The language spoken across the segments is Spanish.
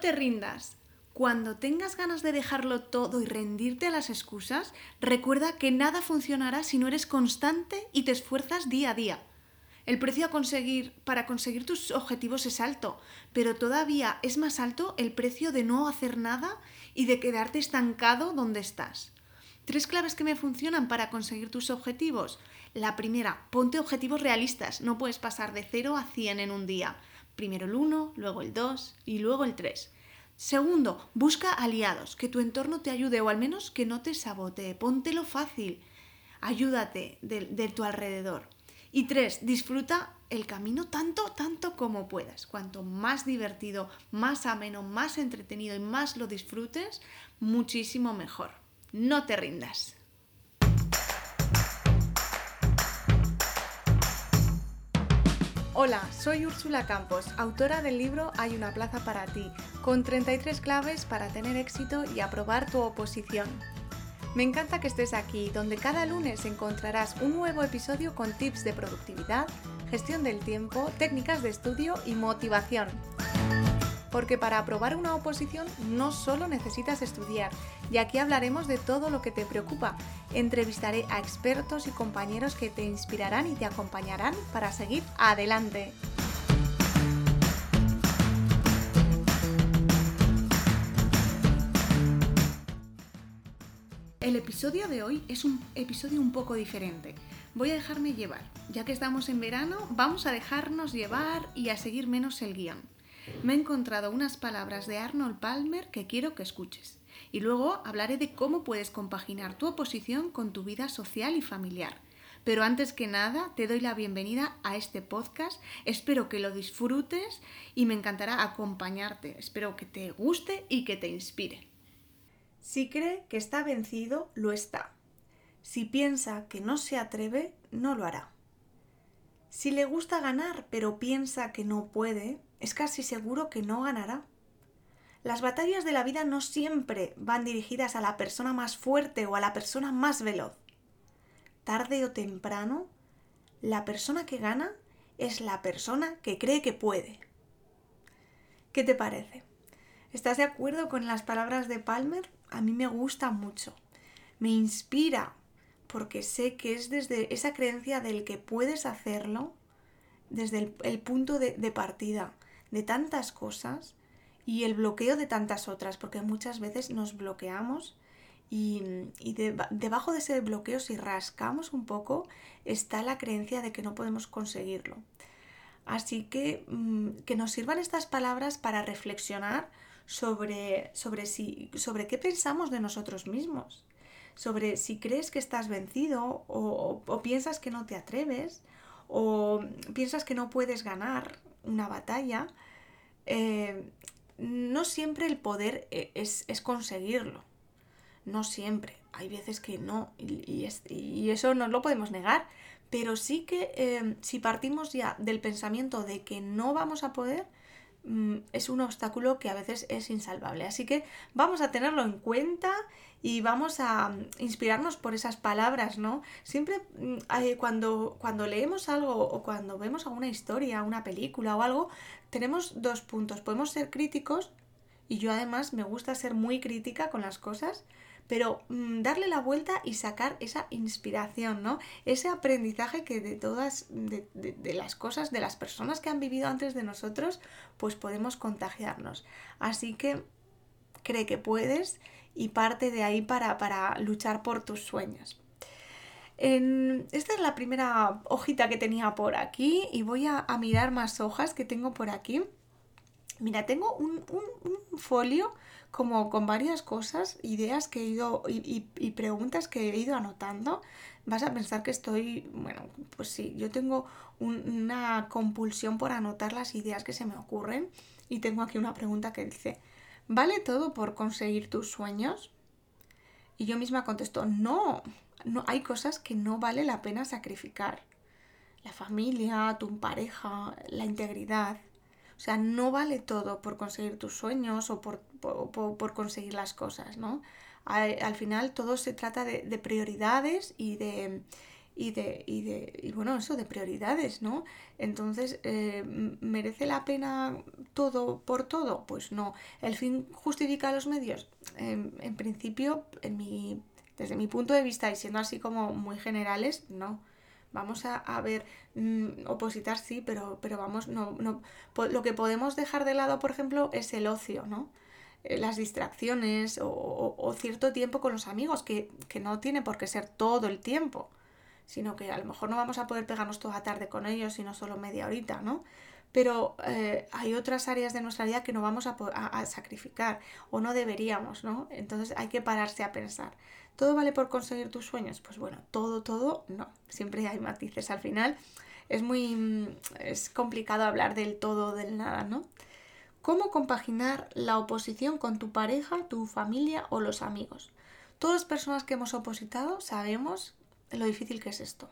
Te rindas. Cuando tengas ganas de dejarlo todo y rendirte a las excusas, recuerda que nada funcionará si no eres constante y te esfuerzas día a día. El precio a conseguir para conseguir tus objetivos es alto, pero todavía es más alto el precio de no hacer nada y de quedarte estancado donde estás. Tres claves que me funcionan para conseguir tus objetivos. La primera, ponte objetivos realistas. No puedes pasar de 0 a 100 en un día. Primero el 1, luego el 2 y luego el 3. Segundo, busca aliados, que tu entorno te ayude o al menos que no te sabotee. Póntelo fácil. Ayúdate de, de tu alrededor. Y tres, disfruta el camino tanto, tanto como puedas. Cuanto más divertido, más ameno, más entretenido y más lo disfrutes, muchísimo mejor. No te rindas. Hola, soy Úrsula Campos, autora del libro Hay una plaza para ti, con 33 claves para tener éxito y aprobar tu oposición. Me encanta que estés aquí, donde cada lunes encontrarás un nuevo episodio con tips de productividad, gestión del tiempo, técnicas de estudio y motivación porque para aprobar una oposición no solo necesitas estudiar, y aquí hablaremos de todo lo que te preocupa. Entrevistaré a expertos y compañeros que te inspirarán y te acompañarán para seguir adelante. El episodio de hoy es un episodio un poco diferente. Voy a dejarme llevar. Ya que estamos en verano, vamos a dejarnos llevar y a seguir menos el guion me he encontrado unas palabras de Arnold Palmer que quiero que escuches. Y luego hablaré de cómo puedes compaginar tu oposición con tu vida social y familiar. Pero antes que nada, te doy la bienvenida a este podcast. Espero que lo disfrutes y me encantará acompañarte. Espero que te guste y que te inspire. Si cree que está vencido, lo está. Si piensa que no se atreve, no lo hará. Si le gusta ganar pero piensa que no puede, es casi seguro que no ganará. Las batallas de la vida no siempre van dirigidas a la persona más fuerte o a la persona más veloz. Tarde o temprano, la persona que gana es la persona que cree que puede. ¿Qué te parece? ¿Estás de acuerdo con las palabras de Palmer? A mí me gusta mucho. Me inspira porque sé que es desde esa creencia del que puedes hacerlo, desde el, punto de partida de tantas cosas y el bloqueo de tantas otras, porque muchas veces nos bloqueamos y, debajo de ese bloqueo, si rascamos un poco, está la creencia de que no podemos conseguirlo. Así que mm, que nos sirvan estas palabras para reflexionar sobre, sobre, si, sobre qué pensamos de nosotros mismos, sobre si crees que estás vencido o, o piensas que no te atreves o piensas que no puedes ganar una batalla, eh, no siempre el poder eh, es, conseguirlo. No siempre. Hay veces que no, y, eso no lo podemos negar. Pero sí que eh, si partimos ya del pensamiento de que no vamos a poder, mm, es un obstáculo que a veces es insalvable. Así que vamos a tenerlo en cuenta y vamos a mm, inspirarnos por esas palabras, ¿no? Siempre mm, cuando, cuando leemos algo o cuando vemos alguna historia, una película o algo, tenemos dos puntos. Podemos ser críticos y yo además me gusta ser muy crítica con las cosas, pero mm, darle la vuelta y sacar esa inspiración, ¿no? Ese aprendizaje que de todas, de, de, las cosas, de las personas que han vivido antes de nosotros, pues podemos contagiarnos. Así que cree que puedes y parte de ahí para, luchar por tus sueños. esta es la primera hojita que tenía por aquí y voy a, mirar más hojas que tengo por aquí. Mira, tengo un, folio como con varias cosas, ideas que he ido y, preguntas que he ido anotando. Vas a pensar que estoy, bueno, pues sí, yo tengo una compulsión por anotar las ideas que se me ocurren y tengo aquí una pregunta que dice, ¿Vale todo por conseguir tus sueños? Y yo misma contesto, no, no, hay cosas que no vale la pena sacrificar. La familia, tu pareja, la integridad. O sea, no vale todo por conseguir tus sueños o por, por, conseguir las cosas, ¿no? Al, final todo se trata de, prioridades y de, y de, y de y bueno, eso de prioridades, ¿no? Entonces, eh, ¿merece la pena todo por todo? Pues no. ¿El fin justifica los medios? en principio, en mi, desde mi punto de vista y siendo así como muy generales, no. Vamos a, ver, mm, opositar sí, pero, pero vamos, no, no, lo que podemos dejar de lado, por ejemplo, es el ocio, ¿no? Eh, las distracciones o, cierto tiempo con los amigos, que, que no tiene por qué ser todo el tiempo sino que a lo mejor no vamos a poder pegarnos toda la tarde con ellos, sino solo media horita, ¿no? Pero eh, hay otras áreas de nuestra vida que no vamos a, sacrificar o no deberíamos, ¿no? Entonces hay que pararse a pensar. ¿Todo vale por conseguir tus sueños? Pues bueno, todo, todo, no. Siempre hay matices. Al final es muy mm, es complicado hablar del todo, del nada, ¿no? ¿Cómo compaginar la oposición con tu pareja, tu familia o los amigos? Todas las personas que hemos opositado sabemos lo difícil que es esto.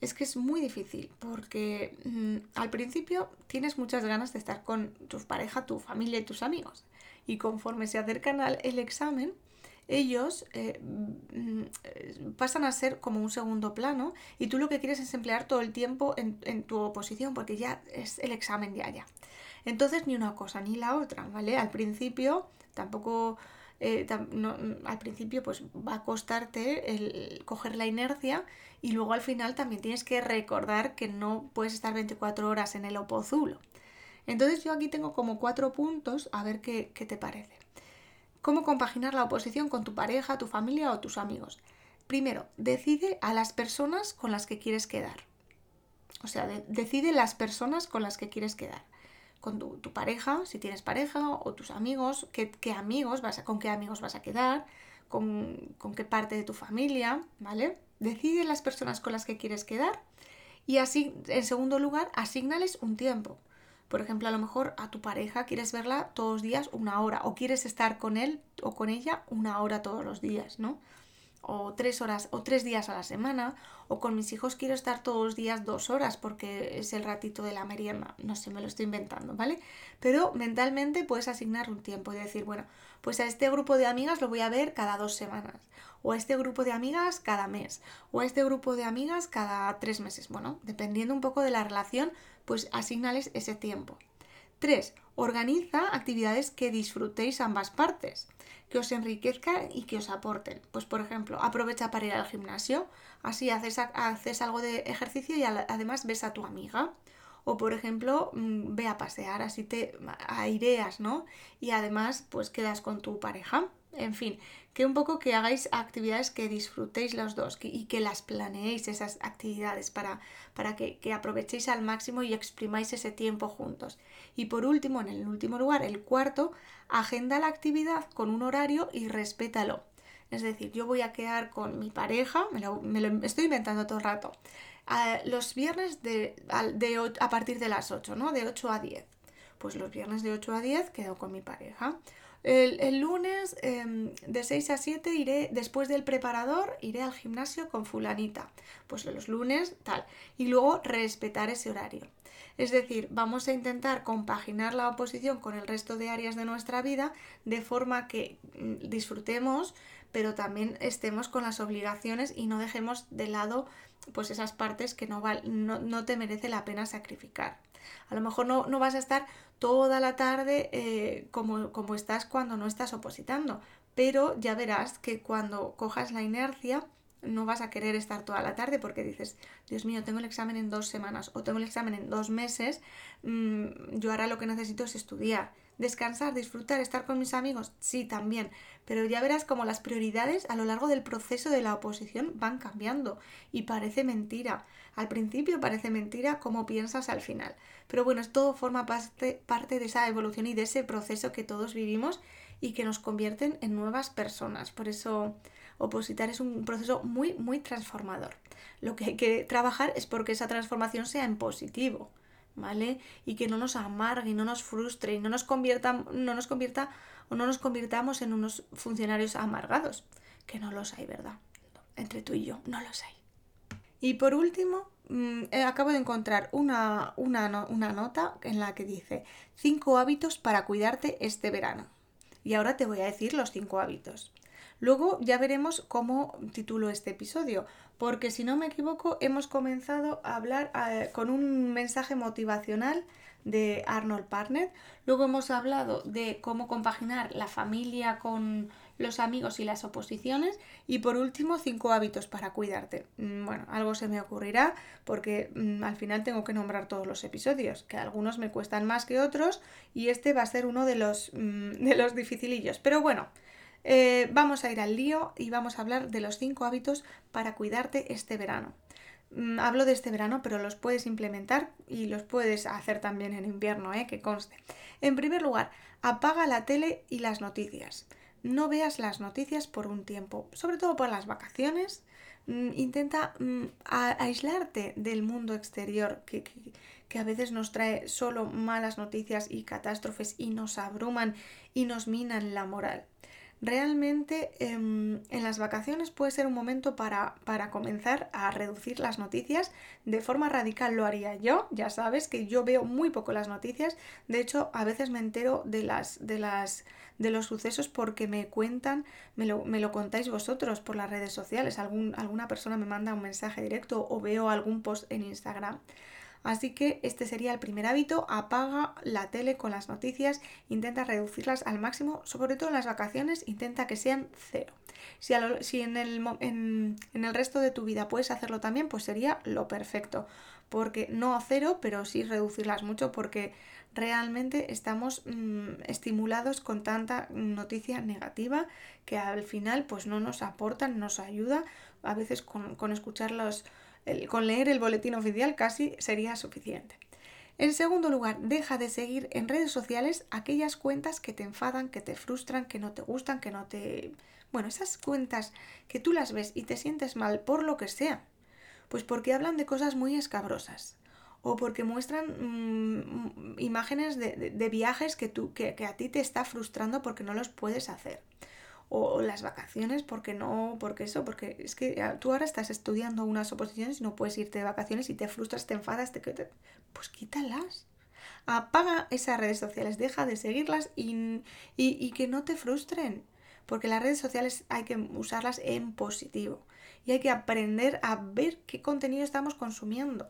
Es que es muy difícil porque mm, al principio tienes muchas ganas de estar con tu pareja, tu familia y tus amigos. Y conforme se acercan al el examen, ellos eh, mm, pasan a ser como un segundo plano y tú lo que quieres es emplear todo el tiempo en, en tu oposición porque ya es el examen ya ya. Entonces ni una cosa ni la otra, ¿vale? Al principio tampoco eh, al principio pues va a costarte el coger la inercia y luego al final también tienes que recordar que no puedes estar 24 horas en el opozulo. Entonces yo aquí tengo como cuatro puntos a ver qué, te parece. ¿Cómo compaginar la oposición con tu pareja, tu familia o tus amigos? Primero, decide a las personas con las que quieres quedar. O sea, decide las personas con las que quieres quedar con tu, pareja, si tienes pareja, o tus amigos, qué, amigos vas a, con qué amigos vas a quedar, con, qué parte de tu familia, ¿vale? Decide las personas con las que quieres quedar y así, en segundo lugar, asignales un tiempo. Por ejemplo, a lo mejor a tu pareja quieres verla todos los días una hora o quieres estar con él o con ella una hora todos los días, ¿no? O tres horas o tres días a la semana o con mis hijos quiero estar todos los días dos horas porque es el ratito de la merienda, no sé, me lo estoy inventando, ¿vale? Pero mentalmente puedes asignar un tiempo y decir, bueno, pues a este grupo de amigas lo voy a ver cada dos semanas o a este grupo de amigas cada mes o a este grupo de amigas cada tres meses, bueno, dependiendo un poco de la relación, pues asignales ese tiempo. 3. Organiza actividades que disfrutéis ambas partes que os enriquezcan y que os aporten. Pues por ejemplo, aprovecha para ir al gimnasio, así haces, haces algo de ejercicio y además ves a tu amiga. O por ejemplo, mm, ve a pasear, así te aireas, ¿no? Y además, pues quedas con tu pareja. En fin, que un poco que hagáis actividades que disfrutéis los dos y que las planeéis esas actividades para, para que, que, aprovechéis al máximo y exprimáis ese tiempo juntos. Y por último, en el último lugar, el cuarto, agenda la actividad con un horario y respétalo. Es decir, yo voy a quedar con mi pareja, me lo, me lo estoy inventando todo el rato, los viernes de, de, a partir de las 8, ¿no? De 8 a 10. Pues los viernes de 8 a 10 quedo con mi pareja. El, lunes em, de 6 a 7 iré, después del preparador, iré al gimnasio con fulanita. Pues los lunes tal. Y luego respetar ese horario. Es decir, vamos a intentar compaginar la oposición con el resto de áreas de nuestra vida de forma que mm, disfrutemos, pero también estemos con las obligaciones y no dejemos de lado pues esas partes que no, no, te merece la pena sacrificar. A lo mejor no, no vas a estar toda la tarde eh, como, como estás cuando no estás opositando, pero ya verás que cuando cojas la inercia no vas a querer estar toda la tarde porque dices, Dios mío, tengo el examen en dos semanas o tengo el examen en dos meses, mm, yo ahora lo que necesito es estudiar. Descansar, disfrutar, estar con mis amigos, sí, también. Pero ya verás como las prioridades a lo largo del proceso de la oposición van cambiando. Y parece mentira. Al principio parece mentira como piensas al final. Pero bueno, todo forma parte, parte de esa evolución y de ese proceso que todos vivimos y que nos convierten en nuevas personas. Por eso opositar es un proceso muy, muy transformador. Lo que hay que trabajar es porque esa transformación sea en positivo. ¿vale? Y que no nos amargue, no nos frustre, y no nos convierta, no nos convierta o no nos convirtamos en unos funcionarios amargados, que no los hay, ¿verdad? Entre tú y yo, no los hay. Y por último, mm, eh, acabo de encontrar una, una, una nota en la que dice cinco hábitos para cuidarte este verano. Y ahora te voy a decir los cinco hábitos. Luego ya veremos cómo titulo este episodio, porque si no me equivoco hemos comenzado a hablar con un mensaje motivacional de Arnold Parnet. Luego hemos hablado de cómo compaginar la familia con los amigos y las oposiciones. Y por último, cinco hábitos para cuidarte. Mm, bueno, algo se me ocurrirá porque mm, al final tengo que nombrar todos los episodios, que algunos me cuestan más que otros y este va a ser uno de los, mm, de los dificilillos. Pero bueno. Eh, vamos a ir al lío y vamos a hablar de los cinco hábitos para cuidarte este verano. hablo de este verano, pero los puedes implementar y los puedes hacer también en invierno, ¿eh? que conste. En primer lugar, apaga la tele y las noticias no veas las noticias por un tiempo, sobre todo por las vacaciones. Mm, intenta mm, aislarte del mundo exterior que, que, a veces nos trae solo malas noticias y catástrofes y nos abruman y nos minan la moral. Realmente em, en las vacaciones puede ser un momento para, para, comenzar a reducir las noticias. De forma radical lo haría yo. Ya sabes que yo veo muy poco las noticias. De hecho, a veces me entero de las, de las de los sucesos porque me cuentan, me lo, me lo contáis vosotros por las redes sociales. Algún, alguna persona me manda un mensaje directo o veo algún post en Instagram. Así que este sería el primer hábito, apaga la tele con las noticias, intenta reducirlas al máximo, sobre todo en las vacaciones, intenta que sean cero. Si, en, el, resto de tu vida puedes hacerlo también, pues sería lo perfecto, porque no a cero, pero sí reducirlas mucho, porque realmente estamos mm, estimulados con tanta noticia negativa que al final pues no nos aportan, nos ayuda. A veces con, con escucharlos, con leer el boletín oficial casi sería suficiente. En segundo lugar, deja de seguir en redes sociales aquellas cuentas que te enfadan, que te frustran, que no te gustan, que no te... Bueno, esas cuentas que tú las ves y te sientes mal por lo que sea. Pues porque hablan de cosas muy escabrosas o porque muestran mm, imágenes de, viajes que, tú, que, a ti te está frustrando porque no los puedes hacer. O, las vacaciones porque no, porque eso, porque es que ah, tú ahora estás estudiando unas oposiciones y no puedes irte de vacaciones y te frustras, te enfadas, te, pues quítalas. Apaga esas redes sociales, deja de seguirlas y, y que no te frustren. Porque las redes sociales hay que usarlas en positivo y hay que aprender a ver qué contenido estamos consumiendo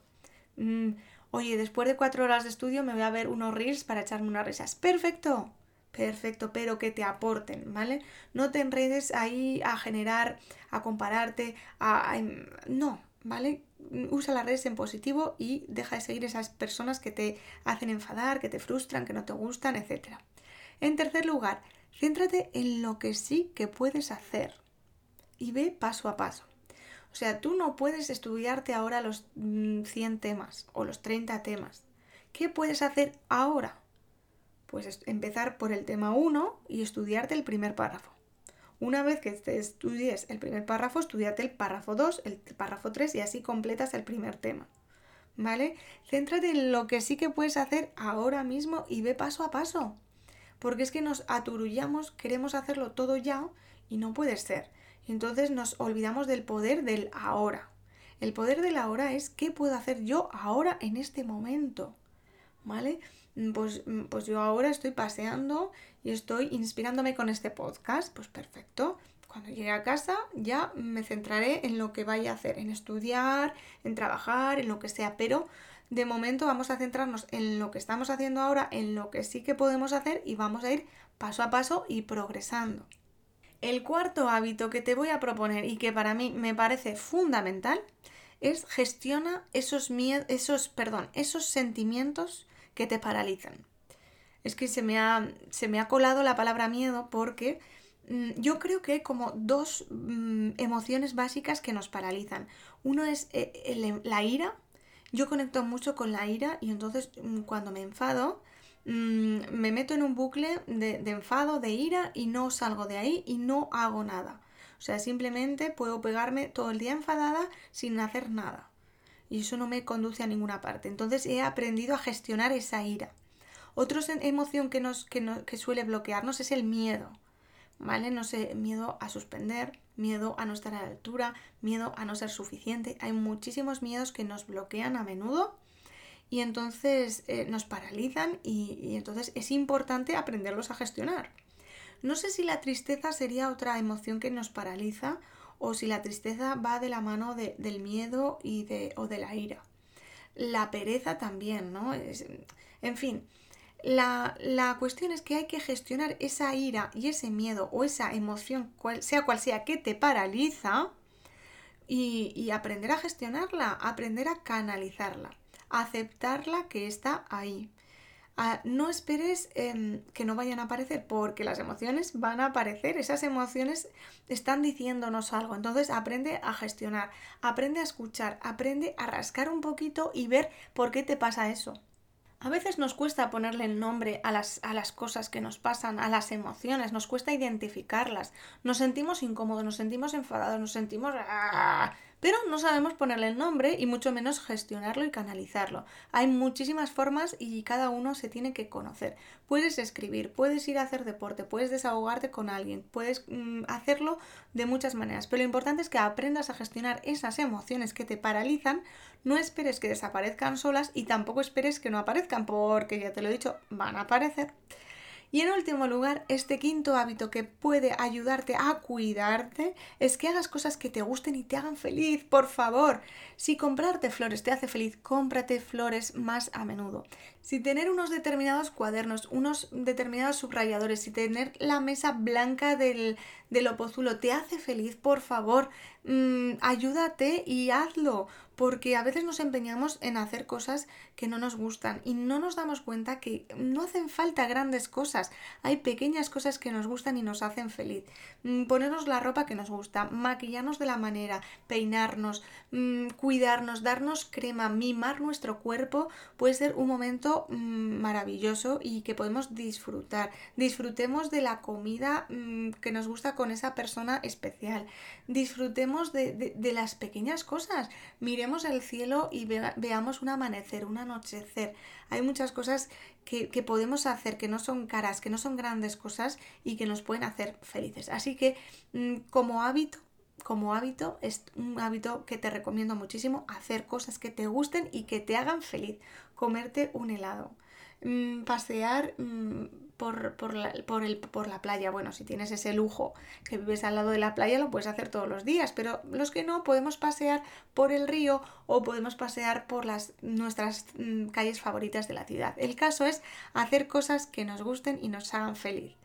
Mm, oye, después de cuatro horas de estudio me voy a ver unos reels para echarme unas risas. Perfecto, perfecto, pero que te aporten, ¿vale? No te enredes ahí a generar, a compararte, a... no, ¿vale? Usa las redes en positivo y deja de seguir esas personas que te hacen enfadar, que te frustran, que no te gustan, etc. En tercer lugar, céntrate en lo que sí que puedes hacer y ve paso a paso. O sea, tú no puedes estudiarte ahora los 100 mm, temas o los 30 temas. ¿Qué puedes hacer ahora? Pues empezar por el tema 1 y estudiarte el primer párrafo. Una vez que te estudies el primer párrafo, estudiate el párrafo 2, el párrafo 3 y así completas el primer tema. ¿Vale? Céntrate en lo que sí que puedes hacer ahora mismo y ve paso a paso. Porque es que nos aturullamos, queremos hacerlo todo ya y no puede ser entonces nos olvidamos del poder del ahora. El poder del ahora es qué puedo hacer yo ahora en este momento. ¿Vale? Mm, pues, mm, pues yo ahora estoy paseando y estoy inspirándome con este podcast. Pues perfecto. Cuando llegue a casa ya me centraré en lo que vaya a hacer, en estudiar, en trabajar, en lo que sea. Pero de momento vamos a centrarnos en lo que estamos haciendo ahora, en lo que sí que podemos hacer y vamos a ir paso a paso y progresando. El cuarto hábito que te voy a proponer y que para mí me parece fundamental es gestiona esos esos, perdón, esos sentimientos que te paralizan. Es que se me ha, se me ha colado la palabra miedo porque mm, yo creo que hay como dos mm, emociones básicas que nos paralizan. Uno es eh, la ira. Yo conecto mucho con la ira y entonces mm, cuando me enfado, me meto en un bucle de, enfado, de ira y no salgo de ahí y no hago nada. O sea, simplemente puedo pegarme todo el día enfadada sin hacer nada. Y eso no me conduce a ninguna parte. Entonces he aprendido a gestionar esa ira. Otra emoción que, nos, que, que suele bloquearnos es el miedo. ¿Vale? No sé, miedo a suspender, miedo a no estar a la altura, miedo a no ser suficiente. Hay muchísimos miedos que nos bloquean a menudo y entonces eh, nos paralizan y, entonces es importante aprenderlos a gestionar. No sé si la tristeza sería otra emoción que nos paraliza o si la tristeza va de la mano del miedo y de, o de la ira. La pereza también, ¿no? en fin, la, cuestión es que hay que gestionar esa ira y ese miedo o esa emoción, sea cual sea, que te paraliza y, y aprender a gestionarla, aprender a canalizarla, aceptarla que está ahí. No esperes em, que no vayan a aparecer porque las emociones van a aparecer, esas emociones están diciéndonos algo, entonces aprende a gestionar, aprende a escuchar, aprende a rascar un poquito y ver por qué te pasa eso. A veces nos cuesta ponerle nombre a las, a las, cosas que nos pasan, a las emociones, nos cuesta identificarlas. Nos sentimos incómodos, nos sentimos enfadados, nos sentimos... ¡ah! Pero no sabemos ponerle el nombre y mucho menos gestionarlo y canalizarlo. Hay muchísimas formas y cada uno se tiene que conocer. Puedes escribir, puedes ir a hacer deporte, puedes desahogarte con alguien, puedes mm, hacerlo de muchas maneras, pero lo importante es que aprendas a gestionar esas emociones que te paralizan, no esperes que desaparezcan solas y tampoco esperes que no aparezcan, porque ya te lo he dicho, van a aparecer. Y en último lugar, este quinto hábito que puede ayudarte a cuidarte es que hagas cosas que te gusten y te hagan feliz, por favor. Si comprarte flores te hace feliz, cómprate flores más a menudo. Si tener unos determinados cuadernos, unos determinados subrayadores, si tener la mesa blanca del, del opozulo te hace feliz, por favor, mmm, ayúdate y hazlo porque a veces nos empeñamos en hacer cosas que no nos gustan y no nos damos cuenta que no hacen falta grandes cosas, hay pequeñas cosas que nos gustan y nos hacen feliz. Mm, ponernos la ropa que nos gusta, maquillarnos de la manera, peinarnos, mm, cuidarnos, darnos crema, mimar nuestro cuerpo puede ser un momento mm, maravilloso y que podemos disfrutar. Disfrutemos de la comida que nos gusta con esa persona especial. Disfrutemos de, de las pequeñas cosas. Miremos el cielo y veamos un amanecer, un anochecer. Hay muchas cosas que, podemos hacer que no son caras, que no son grandes cosas y que nos pueden hacer felices. Así que mm, como hábito, como hábito, es un hábito que te recomiendo muchísimo, hacer cosas que te gusten y que te hagan feliz. Comerte un helado, mm, pasear mm, por, la, por, el, por la playa. Bueno, si tienes ese lujo que vives al lado de la playa, lo puedes hacer todos los días, pero los que no, podemos pasear por el río o podemos pasear por las, nuestras mm, calles favoritas de la ciudad. El caso es hacer cosas que nos gusten y nos hagan feliz.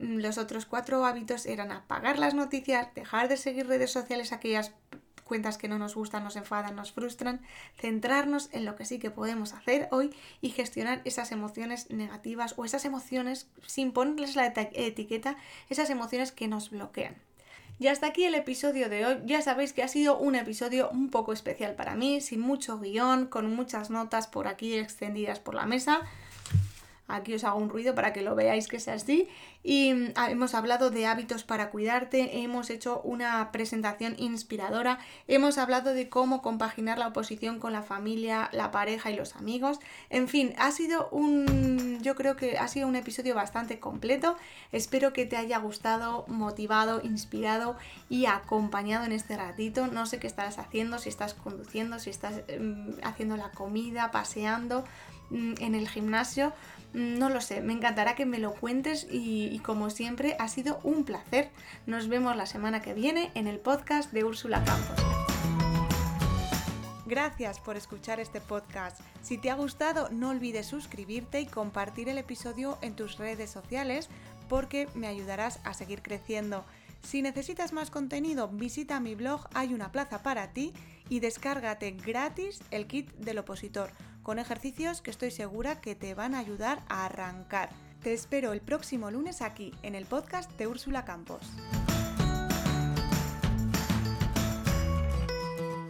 Mm, los otros cuatro hábitos eran apagar las noticias, dejar de seguir redes sociales aquellas cuentas que no nos gustan, nos enfadan, nos frustran, centrarnos en lo que sí que podemos hacer hoy y gestionar esas emociones negativas o esas emociones, sin ponerles la etiqueta, esas emociones que nos bloquean. Y hasta aquí el episodio de hoy. Ya sabéis que ha sido un episodio un poco especial para mí, sin mucho guion, con muchas notas por aquí extendidas por la mesa. Aquí os hago un ruido para que lo veáis que sea así. Y mm, hemos hablado de hábitos para cuidarte, hemos hecho una presentación inspiradora, hemos hablado de cómo compaginar la oposición con la familia, la pareja y los amigos. En fin, ha sido un, yo creo que ha sido un episodio bastante completo. Espero que te haya gustado, motivado, inspirado y acompañado en este ratito. No sé qué estarás haciendo, si estás conduciendo, si estás mm, haciendo la comida, paseando mm, en el gimnasio. No lo sé, me encantará que me lo cuentes y, como siempre ha sido un placer. Nos vemos la semana que viene en el podcast de Úrsula Campos. Gracias por escuchar este podcast. Si te ha gustado, no olvides suscribirte y compartir el episodio en tus redes sociales porque me ayudarás a seguir creciendo. Si necesitas más contenido, visita mi blog Hay una plaza para ti y descárgate gratis el kit del opositor con ejercicios que estoy segura que te van a ayudar a arrancar. Te espero el próximo lunes aquí en el podcast de Úrsula Campos.